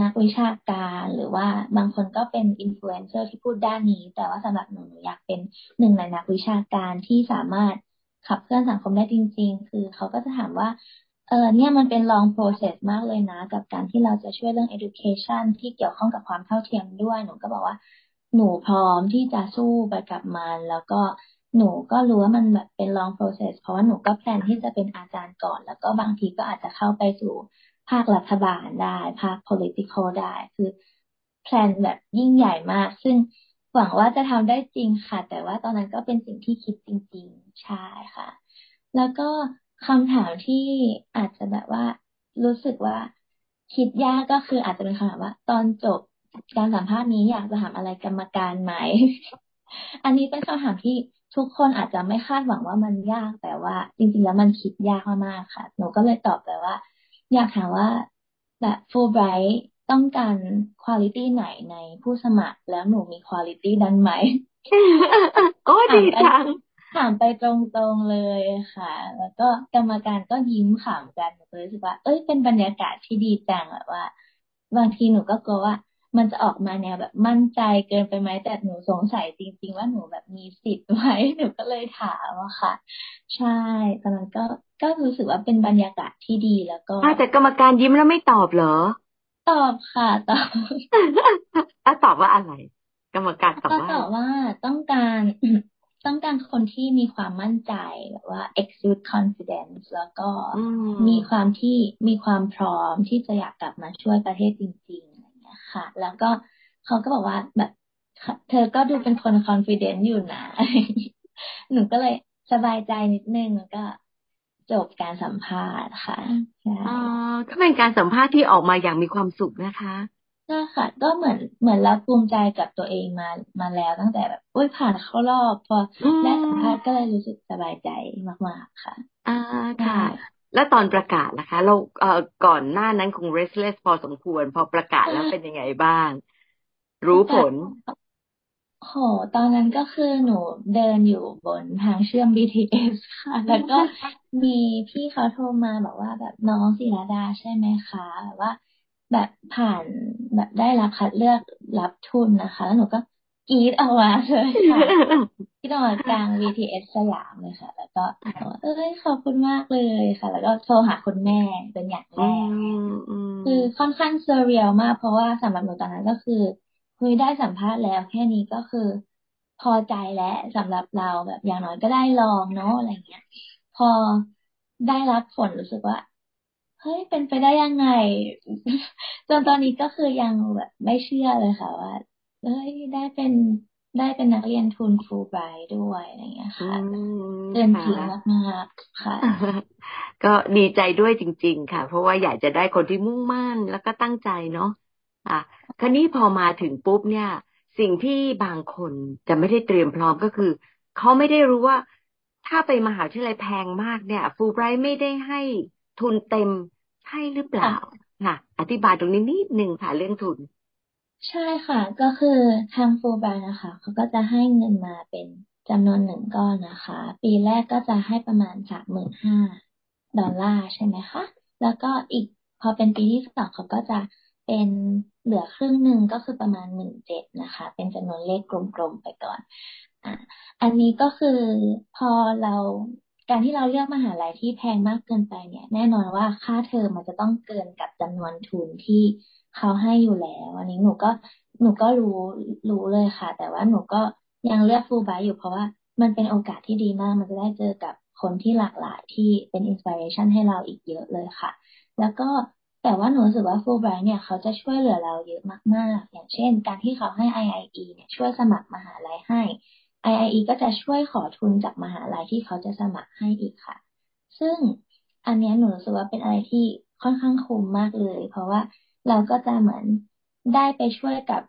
นักวิชาการหรือว่าบางคนก็เป็นอินฟลูเอนเซอร์ที่พูดด้านนี้ แต่ว่าสำหรับหนูหนูอยากเป็นหนึ่งในนักวิชาการที่สามารถขับเคลื่อนสังคมได้จริง ๆ คือเขาก็จะถามว่าเออเนี่ยมันเป็น long process มากเลยนะ กับการที่เราจะช่วยเรื่อง education ที่เกี่ยวข้องกับความเท่าเทียมด้วย หนูก็บอกว่า หนูพร้อมที่จะสู้ไปกับมัน แล้วก็ หนูก็รู้ว่ามันแบบเป็น long process เพราะว่าหนูก็แพลนที่จะเป็นอาจารย์ก่อน แล้วก็บางทีก็อาจจะเข้าไปสู่ภาครัฐบาลได้ ภาค political ได้ คือแพลนแบบยิ่งใหญ่มาก ซึ่งหวังว่าจะทำได้จริงค่ะ แต่ว่าตอนนั้นก็เป็นสิ่งที่คิดจริง ๆ ใช่ค่ะ แล้วก็คำถามที่อาจจะแบบว่ารู้สึกว่าคิดยากก็คืออาจจะเป็นคำถามว่า ตอนจบการสัมภาษณ์นี้อยากจะถามอะไรกรรมการไหม อันนี้เป็นคำถามที่ ทุกคนอาจจะไม่คาดหวังว่ามันยากแต่ว่า จริง ๆ แล้วมันคิดยากมากๆค่ะ หนูก็เลยตอบไปว่า อยากถามว่าแบบฟูไบรท์ต้องการคุณลิตี้ไหนในผู้สมัคร แล้วหนูมีคุณลิตี้นั้นไหม
โอ้ดีจัง
ถามไปตรงๆเลยค่ะ แล้วก็กรรมการก็ยิ้มขำกันเลยรู้สึกว่า เอ้ยเป็นบรรยากาศที่ดีจังแบบว่า บางทีหนูก็กลัวว่า มันจะออกมาแนวแบบมั่นใจเกินไปไหมแต่หนูสงสัยจริง ๆ ว่าหนูแบบมีสิทธิ์ไหมหนูก็เลยถามอะค่ะ ใช่ตอนนั้นก็ก็รู้สึกว่าเป็นบรรยากาศที่ดีแล้วก็
แต่กรรมการยิ้มแล้วไม่ตอบเหรอ
ตอบค่ะตอบ
อะตอบว่าอะไร กรรมการตอบ
ว่าตอบว่าต้องการต้องการคนที่มีความมั่นใจแบบว่า exude confidence แล้วก็มีความที่มีความพร้อมที่จะอยากกลับมาช่วยประเทศจริงๆอะไรเงี้ย ค่ะ แล้วก็เขาก็บอกว่าแบบเธอก็ดูเป็นคน confident อยู่นะหนูก็เลยสบายใจนิดนึงแล้วก็จบการสัมภาษณ์ค่ะ
อ๋อก็เป็นการสัมภาษณ์ที่ออกมาอย่างมีความสุขนะคะ
ใช่ค่ะ ก็เหมือนเหมือนเราภูมิใจกับตัวเองมามาแล้วตั้งแต่แบบอุ้ยผ่านเข้ารอบพอได้สัมภาษณ์ก็เลยรู้สึกสบายใจมากๆค่ะ
อ่าค่ะ แล้วตอนประกาศนะคะ เราเอ่อก่อนหน้านั้นคง restless พอสมควร พอประกาศแล้วเป็นยังไงบ้าง รู้ผล
โห ตอนนั้นก็คือหนูเดินอยู่บนทางเชื่อม BTS ค่ะ แล้วก็มีพี่เขาโทรมาบอกว่าแบบน้องศิรดาใช่ไหมคะว่า แบบผ่านแบบได้รับคัดเลือกรับทุนนะคะ แล้วหนูก็ กรีดออกมาเลยค่ะกรีดออกมากลาง VTS สยามเลยค่ะ แล้วก็เอ้ยขอบคุณมากเลยค่ะ แล้วก็โทรหาคุณแม่เป็นอย่างแรกคือค่อนข้างเซเรียลมาก เพราะว่าสำหรับหนูตอนนั้นก็คือคุยได้สัมภาษณ์แล้วแค่นี้ก็คือพอใจแล้วสำหรับเราแบบอย่างน้อยก็ได้ลองเนาะอะไรเงี้ย พอได้รับผลรู้สึกว่าเฮ้ยเป็นไปได้ยังไงจนตอนนี้ก็คือยังแบบไม่เชื่อเลยค่ะว่า เฮ้ยได้เป็นได้เป็นนักเรียนทุนครูไบด้วยอะไรเงี้ยค่ะเกินจริงมากๆค่ะ
ก็ดีใจด้วยจริง ๆ ค่ะ เพราะว่าอยากจะได้คนที่มุ่งมั่นแล้วก็ตั้งใจเนาะอะคราวนี้พอมาถึงปุ๊บเนี่ย สิ่งที่บางคนจะไม่ได้เตรียมพร้อมก็คือเขาไม่ได้รู้ว่าถ้าไปมหาวิทยาลัยแพงมากเนี่ย ฟูไบรท์ไม่ได้ให้ทุนเต็มใช่หรือเปล่าค่ะ อธิบายตรงนี้นิดนึงค่ะเรื่องทุน
ใช่ค่ะ ก็คือทางฟูไบรท์นะคะ เขาก็จะให้เงินมาเป็นจำนวนหนึ่งก้อนนะคะ ปีแรกก็จะให้ประมาณสามหมื่นห้าดอลลาร์ใช่ไหมคะ แล้วก็อีกพอเป็นปีที่สองเขาก็จะเป็นเหลือครึ่งหนึ่งก็คือประมาณหมื่นเจ็ดนะคะ เป็นจำนวนเลขกลมๆไปก่อนอะอันนี้ก็คือพอเราการที่เราเลือกมหาลัยที่แพงมากเกินไปเนี่ย แน่นอนว่าค่าเทอมมันจะต้องเกินกับจำนวนทุนที่ เขาให้อยู่แล้วอันนี้หนูก็หนูก็รู้รู้เลยค่ะ แต่ว่าหนูก็ยังเลือกฟูลไบอยู่เพราะว่ามันเป็นโอกาสที่ดีมาก มันจะได้เจอกับคนที่หลากหลายที่เป็นอินสปิเรชันให้เราอีกเยอะเลยค่ะ แล้วก็แต่ว่าหนูรู้สึกว่าฟูลไบร์เนี่ยเขาจะช่วยเหลือเราเยอะมาก ๆ อย่างเช่น การที่เขาให้ IIE เนี่ยช่วยสมัครมหาลัยให้ IIE ก็จะช่วยขอทุนจากมหาลัยที่เขาจะสมัครให้อีกค่ะ ซึ่งอันนี้หนูรู้สึกว่าเป็นอะไรที่ค่อนข้างคุ้มมากเลย เพราะว่า เราก็จะเหมือนได้ไปช่วยกับ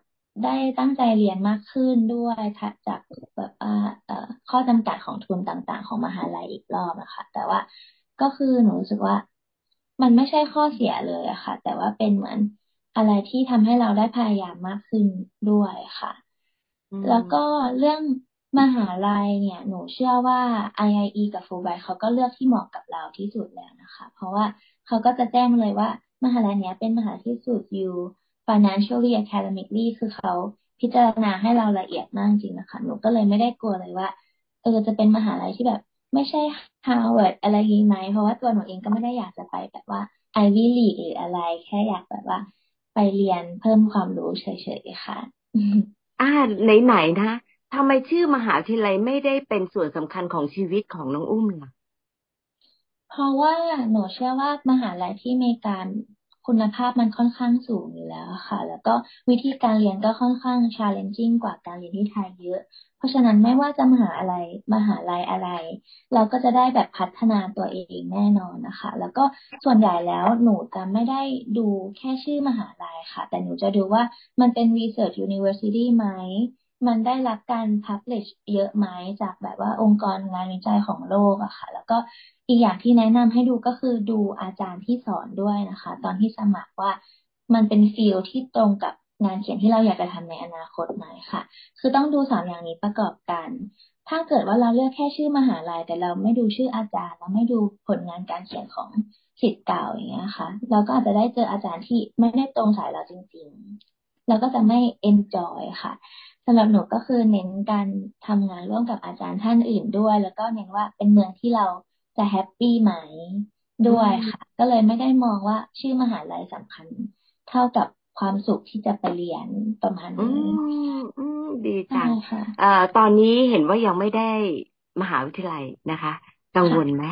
ได้ตั้งใจเรียนมากขึ้นด้วยจากแบบข้อจำกัดของทุนต่างๆ ของมหาลัยอีกรอบนะคะแต่ว่าก็คือหนูรู้สึกว่า มันไม่ใช่ข้อเสียเลยอะค่ะ แต่ว่าเป็นเหมือนอะไรที่ทำให้เราได้พยายามมากขึ้นด้วยค่ะ แล้วก็เรื่องมหาลัยเนี่ย หนูเชื่อว่า IIE กับ Fulbright เขาก็เลือกที่เหมาะกับเราที่สุดแล้วนะคะ เพราะว่าเขาก็จะแจ้งเลยว่า มหาลัยเนี้ยเป็นมหาที่สุดอยู่ financially academically คือเขาพิจารณาให้เราละเอียดมากจริงนะคะหนูก็เลยไม่ได้กลัวเลยว่าเออจะเป็นมหาลัยที่แบบ ไม่ใช่ Harvard อะไรยี้ไหมเพราะว่าตัวหนูเองก็ไม่ได้อยากจะไปแบบว่า Ivy League หรืออะไร แค่อยากแบบว่า ไปเรียนเพิ่มความรู้เฉยๆค่ะ
อ่าไหนๆนะทำไมชื่อมหาวิทยาลัยไม่ได้เป็นส่วนสำคัญของชีวิตของน้องอุ้มล่ะ
เพราะว่าหนูเชื่อว่ามหาลัยที่เมีกาคุณภาพมันค่อนข้างสูงอยู่แล้วค่ะ แล้วก็วิธีการเรียนก็ค่อนข้าง challenging กว่าการเรียนที่ไทยเยอะ เพราะฉะนั้นไม่ว่าจะมหาอะไรมหาลัยอะไร เราก็จะได้แบบพัฒนาตัวเองแน่นอนนะคะ แล้วก็ส่วนใหญ่แล้วหนูจะไม่ได้ดูแค่ชื่อมหาลัยค่ะ แต่หนูจะดูว่ามันเป็น research university ไหม มันได้รับการ publish เยอะไหมจากแบบว่าองค์กรงานวิจัยของโลกอะค่ะ แล้วก็อีกอย่างที่แนะนำให้ดูก็คือดูอาจารย์ที่สอนด้วยนะคะ ตอนที่สมัครว่ามันเป็นฟิลที่ตรงกับงานเขียนที่เราอยากจะทำในอนาคตไหมค่ะ คือต้องดูสามอย่างนี้ประกอบกัน ถ้าเกิดว่าเราเลือกแค่ชื่อมหาลัย แต่เราไม่ดูชื่ออาจารย์ เราไม่ดูผลงานการเขียนของศิษย์เก่าอย่างเงี้ยค่ะ เราก็อาจจะได้เจออาจารย์ที่ไม่ได้ตรงสายเราจริง ๆ เราก็จะไม่ enjoy ค่ะ สำหรับหนูก็คือเน้นการทำงานร่วมกับอาจารย์ท่านอื่นด้วย แล้วก็เน้นว่าเป็นเมืองที่เราจะแฮปปี้ไหมด้วยค่ะ ก็เลยไม่ได้มองว่าชื่อมหาลัยสำคัญ เท่ากับความสุขที่จะไปเรียนประมาณนี้
อืมดีจังอ่าตอนนี้เห็นว่ายังไม่ได้มหาวิทยาลัยนะคะ กังวลไหม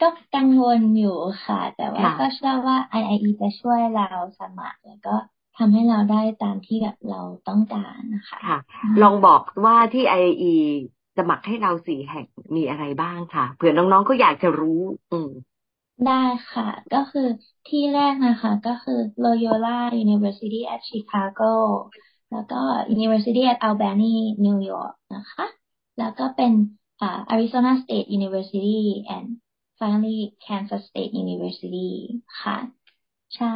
ก็กังวลอยู่ค่ะ แต่ว่าก็เชื่อว่า IIE จะช่วยเราสมัครแล้วก็ ทำให้เราได้ตามที่แบบเราต้องการนะคะ
ค่ะ ลองบอกว่าที่ IIE สมัครให้เราสี่แห่งมีอะไรบ้างค่ะเผื่อน้องๆก็อยากจะรู้ อืม
ได้ค่ะ ก็คือที่แรกนะคะ ก็คือ Loyola University at Chicago แล้วก็ University at Albany New York นะคะ แล้วก็เป็นอ่า Arizona State University and finally Kansas State University ค่ะ ใช่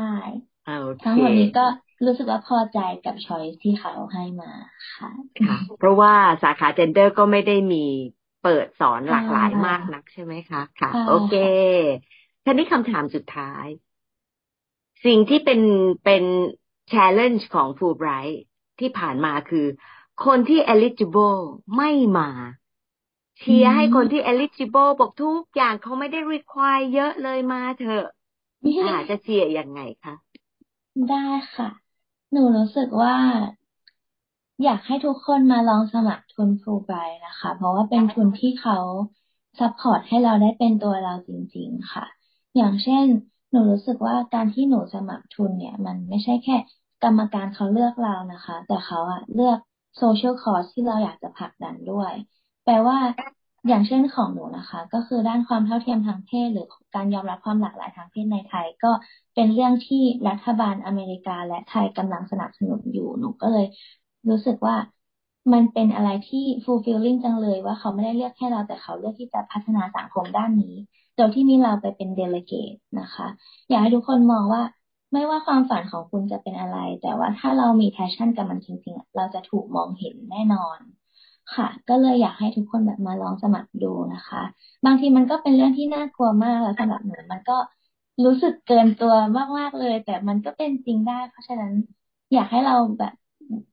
ทั้งหมดนี้ก็ รู้สึกว่าพอใจกับช้อยที่เขาให้มาค่ะ
ค่ะ เพราะว่าสาขาเจนเดอร์ก็ไม่ได้มีเปิดสอนหลากหลายมากนักใช่ไหมคะ ค่ะ โอเคท่านี้คำถามสุดท้าย สิ่งที่เป็นเป็น challenge ของ Fulbright ที่ผ่านมาคือ คนที่ eligible ไม่มาเชียร์ให้คนที่ eligible บอกทุกอย่างเขาไม่ได้ require เยอะเลยมาเถอะอาจจะเชียร์ยังไงคะ
ได้ค่ะ หนูรู้สึกว่าอยากให้ทุกคนมาลองสมัครทุนฟูไบนะคะ เพราะว่าเป็นทุนที่เขา support ให้เราได้เป็นตัวเราจริง ๆ ค่ะ อย่างเช่น หนูรู้สึกว่าการที่หนูสมัครทุนเนี่ย มันไม่ใช่แค่ กรรมการเขาเลือกเรานะคะ แต่เขาอะเลือก social cause ที่เราอยากจะผลักดันด้วย แปลว่าอย่างเช่นของหนูนะคะ ก็คือด้านความเท่าเทียมทางเพศ หรือการยอมรับความหลากหลายทางเพศในไทย ก็ เป็นเรื่องที่รัฐบาลอเมริกาและไทยกำลังสนับสนุนอยู่หนูก็เลย รู้สึกว่ามันเป็นอะไรที่ fulfilling จังเลยว่าเขาไม่ได้เลือกแค่เราแต่เขาเลือกที่จะพัฒนาสังคมด้านนี้โดยที่มีเราไปเป็น delegate นะคะ อยากให้ทุกคนมองว่าไม่ว่าความฝันของคุณจะเป็นอะไร แต่ว่าถ้าเรามี passion กับมันจริงๆ เราจะถูกมองเห็นแน่นอน ค่ะ ก็เลยอยากให้ทุกคนแบบมาลองสมัครดูนะคะ บางทีมันก็เป็นเรื่องที่น่ากลัวมากแล้วสำหรับหนูมันก็ รู้สึกเกินตัวมาก ๆ เลย แต่มันก็เป็นจริงได้ เพราะฉะนั้นอยากให้เราแบบ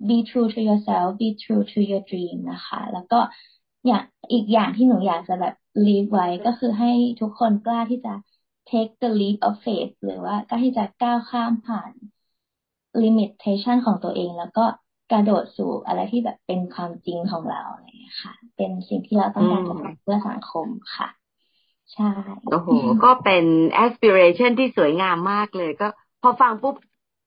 be true to yourself be true to your dream นะคะ แล้วก็อย่างอีกอย่างที่หนูอยากจะแบบ leave ไว้ก็คือให้ทุกคนกล้าที่จะ take the leap of faith หรือว่ากล้าที่จะก้าวข้ามผ่าน limitation ของตัวเอง แล้วก็กระโดดสู่อะไรที่แบบเป็นความจริงของเราเนี่ยค่ะ เป็นสิ่งที่เราต้องการจะทำเพื่อสังคมค่ะ ใช่
โอ้โห ก็เป็น aspiration ที่สวยงามมากเลย ก็พอฟังปุ๊บ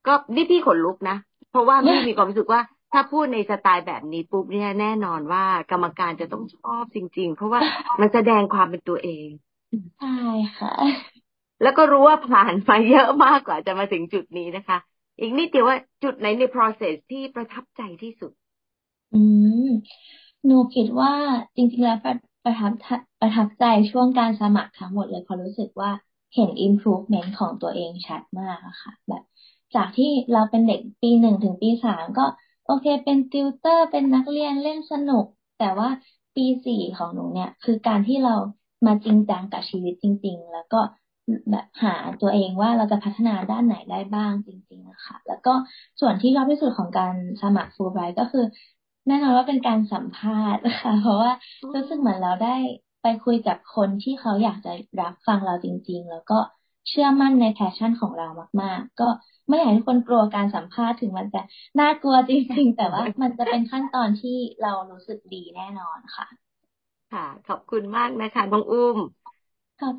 ก็นี่พี่ขนลุกนะ เพราะว่าพี่มีความรู้สึกว่าถ้าพูดในสไตล์แบบนี้ปุ๊บเนี่ยแน่นอนว่ากรรมการจะต้องชอบจริง ๆ เพราะว่ามันแสดงความเป็นตัวเอง
ใช่ค่ะ
แล้วก็รู้ว่าผ่านมาเยอะมากกว่าจะมาถึงจุดนี้นะคะ อีกนิดเดียวว่าจุดไหนใน process ที่ประทับใจที่สุด
อืมหนูคิดว่าจริงๆแล้วประประทับ ประทับใจช่วงการสมัครทั้งหมดเลยพราะรู้สึกว่าเห็น improvement ของตัวเองชัดมากอะค่ะ แบบ จากที่เราเป็นเด็กปีหนึ่งถึงปีสามก็ โอเค เป็นติวเตอร์ เป็นนักเรียนเล่นสนุก แต่ว่าปีสี่ของหนูเนี่ย คือการที่เรามาจริงจังกับชีวิตจริง ๆ แล้วก็แบบหาตัวเองว่าเราจะพัฒนาด้านไหนได้บ้างจริงๆนะคะแล้วก็ส่วนที่ชอบที่สุดของการสมัครฟูลไบรท์ก็คือ แน่นอนว่าเป็นการสัมภาษณ์นะคะเพราะว่ารู้สึกเหมือนเราได้ ไปคุยกับคนที่เขาอยากจะรับฟังเราจริง ๆ แล้วก็เชื่อมั่นใน passion ของเรามาก ๆ ก็ไม่อยากให้ทุกคนกลัวการสัมภาษณ์ถึงมันจะน่ากลัวจริง ๆ แต่ว่ามันจะเป็นขั้นตอนที่เรารู้สึกดีแน่นอนค่ะ
ค่ะ ขอบคุณมากนะคะน้องอุ้ม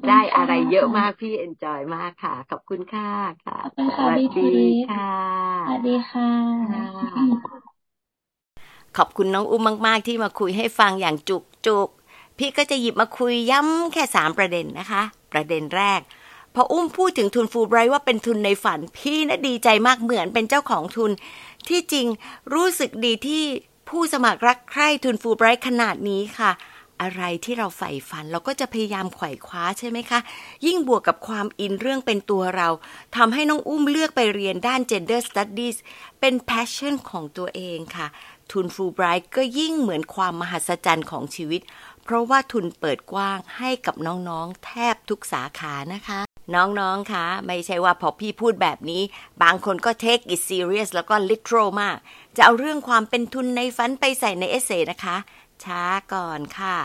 ได้อะไรเยอะมากพี่ enjoy มากค่ะ ขอบคุณค่ะค่ะ
สวัสดี
ค่ะ
สวัสดีค่ะ
ขอบคุณน้องอุ้มมาก ๆ ที่มาคุยให้ฟังอย่างจุกจุก พี่ก็จะหยิบมาคุยย้ำแค่สามประเด็นนะคะ ประเด็นแรก พออุ้มพูดถึงทุนฟูไบรท์ว่าเป็นทุนในฝัน พี่นะดีใจมากเหมือนเป็นเจ้าของทุน ที่จริงรู้สึกดีที่ผู้สมัครรักใคร่ทุนฟูไบรท์ขนาดนี้ค่ะอะไรที่เราใฝ่ฝันเราก็จะพยายามไขว่คว้าใช่ไหมคะ ยิ่งบวกกับความอินเรื่องเป็นตัวเราทำให้น้องอุ้มเลือกไปเรียนด้าน gender studies เป็น passion ของตัวเองค่ะ ทุนฟูไบรท์ก็ยิ่งเหมือนความมหัศจรรย์ของชีวิต เพราะว่าทุนเปิดกว้างให้กับน้องๆ แทบทุกสาขานะคะ น้องๆ คะ ไม่ใช่ว่าพอพี่พูดแบบนี้ บางคนก็ take it serious แล้วก็ literal มาก จะเอาเรื่องความเป็นทุนในฝันไปใส่ในเอเซนะคะ ช้าก่อนค่ะ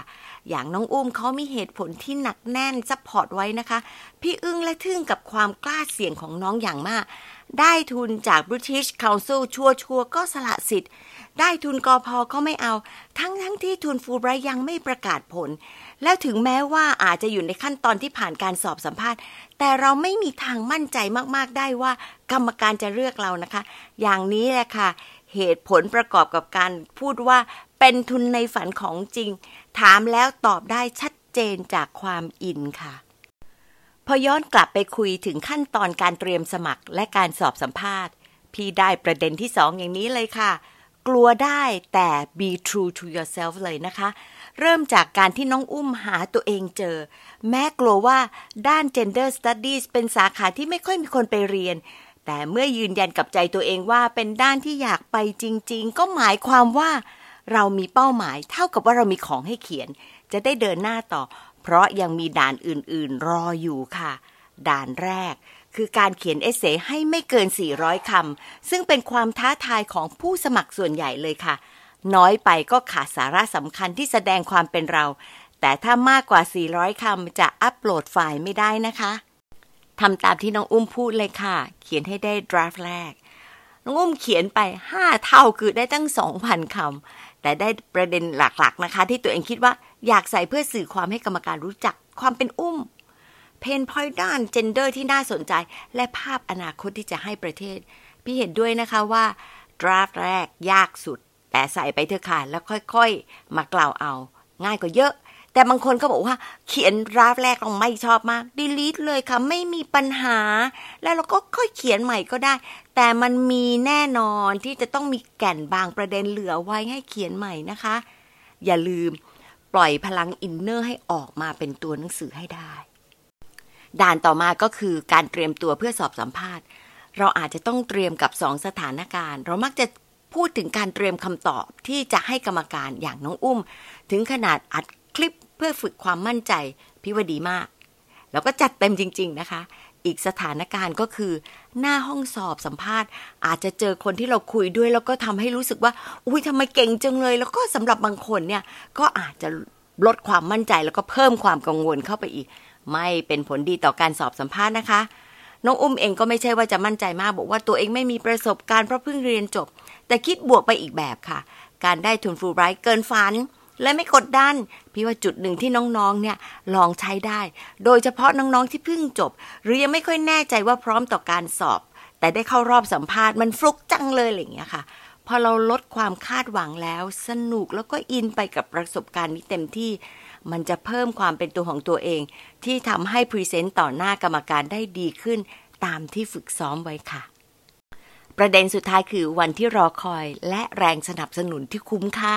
อย่างน้องอุ้มเขามีเหตุผลที่หนักแน่น support ไว้นะคะ พี่อึ้งและทึ่งกับความกล้าเสี่ยงของน้องอย่างมาก ได้ทุนจาก British Council ชัวชัวก็สละสิทธิ์ ได้ทุนกอพอก็ไม่เอา ทั้งทั้งที่ทุนฟูไบรยังไม่ประกาศผล แล้วถึงแม้ว่าอาจจะอยู่ในขั้นตอนที่ผ่านการสอบสัมภาษณ์ แต่เราไม่มีทางมั่นใจมาก ๆ ได้ว่ากรรมการจะเลือกเรานะคะ อย่างนี้แหละค่ะ เหตุผลประกอบกับการพูดว่าเป็นทุนในฝันของจริง ถามแล้วตอบได้ชัดเจนจากความอินค่ะ พอย้อนกลับไปคุยถึงขั้นตอนการเตรียมสมัครและการสอบสัมภาษณ์ พี่ได้ประเด็นที่สองอย่างนี้เลยค่ะ กลัวได้แต่ be true to yourself เลยนะคะ เริ่มจากการที่น้องอุ้มหาตัวเองเจอ แม้กลัวว่าด้าน gender studies เป็นสาขาที่ไม่ค่อยมีคนไปเรียน แต่เมื่อยืนยันกับใจตัวเองว่าเป็นด้านที่อยากไปจริง ๆ ก็หมายความว่าเรามีเป้าหมายเท่ากับว่าเรามีของให้เขียน จะได้เดินหน้าต่อ เพราะยังมีด่านอื่นๆ รออยู่ค่ะ ด่านแรก คือการเขียนเอเซให้ไม่เกิน 400 คำ ซึ่งเป็นความท้าทายของผู้สมัครส่วนใหญ่เลยค่ะ น้อยไปก็ขาดสาระสำคัญที่แสดงความเป็นเรา แต่ถ้ามากกว่า 400 คำ จะอัปโหลดไฟล์ไม่ได้นะคะทำตามที่น้องอุ้มพูดเลยค่ะ เขียนให้ได้ draft แรก น้องอุ้มเขียนไป 5 เท่าคือได้ตั้ง 2,000คำ แต่ได้ประเด็นหลักๆนะคะ ที่ตัวเองคิดว่าอยากใส่เพื่อสื่อความให้กรรมการรู้จักความเป็นอุ้ม pain point ด้าน gender ที่น่าสนใจ และภาพอนาคตที่จะให้ประเทศ พี่เห็นด้วยนะคะว่า draft แรกยากสุด แต่ใส่ไปเถอะค่ะ แล้วค่อยๆ มาเกลาเอา ง่ายกว่าเยอะ แต่บางคนก็บอกว่า เขียน draft แรกเราไม่ชอบมาก delete เลยค่ะ ไม่มีปัญหา แล้วเราก็ค่อยเขียนใหม่ก็ได้ แต่มันมีแน่นอนที่จะต้องมีแก่นบางประเด็นเหลือไว้ให้เขียนใหม่นะคะ อย่าลืมปล่อยพลัง inner ให้ออกมาเป็นตัวหนังสือให้ได้ ด่านต่อมาก็คือการเตรียมตัวเพื่อสอบสัมภาษณ์ เราอาจจะต้องเตรียมกับสองสถานการณ์ เรามักจะพูดถึงการเตรียมคำตอบที่จะให้กรรมการอย่างน้องอุ้ม ถึงขนาดอัดคลิปเพื่อฝึกความมั่นใจพี่ว่าดีมาก แล้วก็จัดเต็มจริง ๆนะคะ อีกสถานการณ์ก็คือ หน้าห้องสอบสัมภาษณ์ อาจจะเจอคนที่เราคุยด้วย แล้วก็ทำให้รู้สึกว่า อุ้ยทำไมเก่งจังเลย แล้วก็สำหรับบางคนเนี่ยก็อาจจะลดความมั่นใจแล้วก็เพิ่มความกังวลเข้าไปอีก ไม่เป็นผลดีต่อการสอบสัมภาษณ์นะคะ น้องอุ้มเองก็ไม่ใช่ว่าจะมั่นใจมาก บอกว่าตัวเองไม่มีประสบการณ์เพราะเพิ่งเรียนจบ แต่คิดบวกไปอีกแบบค่ะ การได้ทุนฟูลไบรท์เกินฝัน และไม่กดดัน พี่ว่าจุดหนึ่งที่น้องๆ เนี่ยลองใช้ได้ โดยเฉพาะน้องๆ ที่เพิ่งจบ หรือยังไม่ค่อยแน่ใจว่าพร้อมต่อการสอบ แต่ได้เข้ารอบสัมภาษณ์มันฟลุกจังเลยอะไรอย่างเงี้ยค่ะพอเราลดความคาดหวังแล้ว สนุกแล้วก็อินไปกับประสบการณ์นี้เต็มที่ มันจะเพิ่มความเป็นตัวของตัวเอง ที่ทำให้ present ต่อหน้ากรรมการได้ดีขึ้น ตามที่ฝึกซ้อมไว้ค่ะ ประเด็นสุดท้ายคือวันที่รอคอยและแรงสนับสนุนที่คุ้มค่า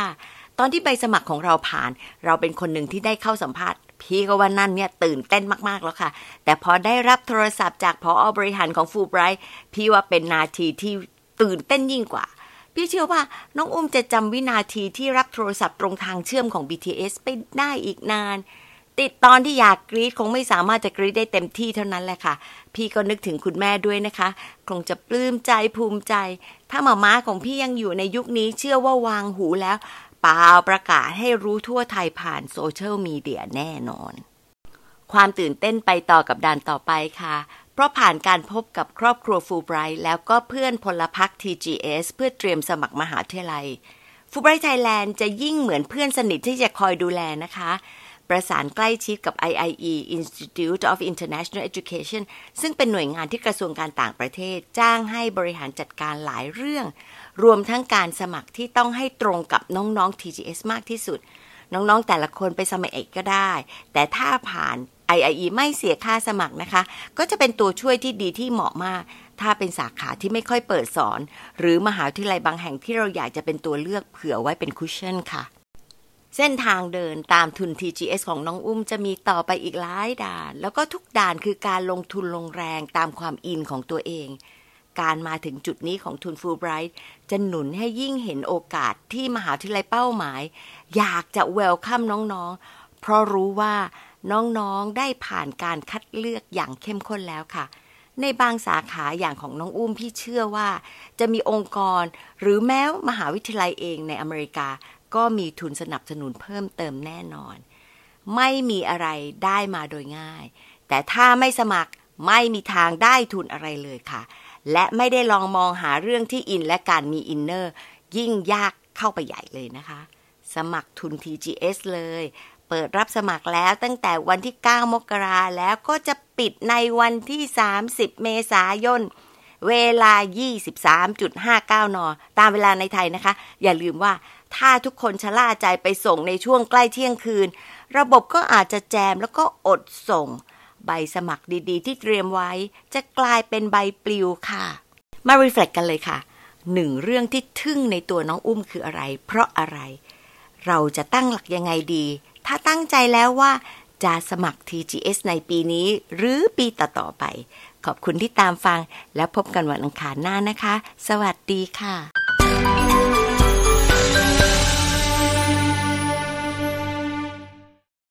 ตอนที่ใบสมัครของเราผ่าน เราเป็นคนหนึ่งที่ได้เข้าสัมภาษณ์พี่ก็ว่านั่นเนี่ยตื่นเต้นมาก ๆ แล้วค่ะ แต่พอได้รับโทรศัพท์จากพออบริหารของฟูไบรท์พี่ว่าเป็นนาทีที่ตื่นเต้นยิ่งกว่า พี่เชื่อว่าน้องอุ้มจะจำวินาทีที่รับโทรศัพท์ตรงทางเชื่อมของ BTS ไปได้อีกนาน ติดตอนที่อยากกรี๊ดคงไม่สามารถจะกรี๊ดได้เต็มที่เท่านั้นแหละค่ะ พี่ก็นึกถึงคุณแม่ด้วยนะคะ คงจะปลื้มใจภูมิใจ ถ้าหม่าม้าของพี่ยังอยู่ในยุคนี้เชื่อว่าวางหูแล้วป่าวประกาศให้รู้ทั่วไทยผ่านโซเชียลมีเดียแน่นอน ความตื่นเต้นไปต่อกับด่านต่อไปค่ะ เพราะผ่านการพบกับครอบครัวฟูลไบรท์แล้วก็เพื่อนพลพรรค TGS เพื่อเตรียมสมัครมหาวิทยาลัยฟูไบรท์ไทยแลนด์จะยิ่งเหมือนเพื่อนสนิทที่จะคอยดูแลนะคะ ประสานใกล้ชิดกับ IIE Institute of International Education ซึ่งเป็นหน่วยงานที่กระทรวงการต่างประเทศ จ้างให้บริหารจัดการหลายเรื่อง รวมทั้งการสมัครที่ต้องให้ตรงกับน้องๆ TGS มากที่สุด น้องๆแต่ละคนไปสมัครเอกก็ได้ แต่ถ้าผ่าน IIE ไม่เสียค่าสมัครนะคะ ก็จะเป็นตัวช่วยที่ดีที่เหมาะมาก ถ้าเป็นสาขาที่ไม่ค่อยเปิดสอน หรือมหาวิทยาลัยบางแห่งที่เราอยากจะเป็นตัวเลือกเผื่อไว้เป็น cushion ค่ะเส้นทางเดินตามทุน TGS ของน้องอุ้มจะมีต่อไปอีกหลายด่าน แล้วก็ทุกด่านคือการลงทุนลงแรงตามความอินของตัวเอง การมาถึงจุดนี้ของทุนฟูลไบรท์จะหนุนให้ยิ่งเห็นโอกาสที่มหาวิทยาลัยเป้าหมาย อยากจะ welcome น้องๆ เพราะรู้ว่าน้องๆได้ผ่านการคัดเลือกอย่างเข้มข้นแล้วค่ะ ในบางสาขาอย่างของน้องอุ้มพี่เชื่อว่า จะมีองค์กรหรือแม้มหาวิทยาลัยเองในอเมริกา ก็มีทุนสนับสนุนเพิ่มเติมแน่นอน ไม่มีอะไรได้มาโดยง่าย แต่ถ้าไม่สมัครไม่มีทางได้ทุนอะไรเลยค่ะ และไม่ได้ลองมองหาเรื่องที่อินและการมีอินเนอร์ ยิ่งยากเข้าไปใหญ่เลยนะคะ สมัครทุน TGS เลย เปิดรับสมัครแล้วตั้งแต่วันที่ 9 มกราแล้วก็จะปิดในวันที่ 30 เมษายนเวลา 23.59 น ตามเวลาในไทยนะคะ อย่าลืมว่าถ้าทุกคนชะล่าใจไปส่งในช่วงใกล้เที่ยงคืน ระบบก็อาจจะแจมแล้วก็อดส่ง ใบสมัครดีๆ ที่เตรียมไว้ จะกลายเป็นใบปลิวค่ะ มารีเฟล็กกันเลยค่ะหนึ่งเรื่องที่ทึ่งในตัวน้องอุ้มคืออะไร เพราะอะไร เราจะตั้งหลักยังไงดี ถ้าตั้งใจแล้วว่าจะสมัคร TGS ในปีนี้ หรือปีต่อๆไป ขอบคุณที่ตามฟัง แล้วพบกันวันอังคารหน้านะคะ สวัสดีค่ะ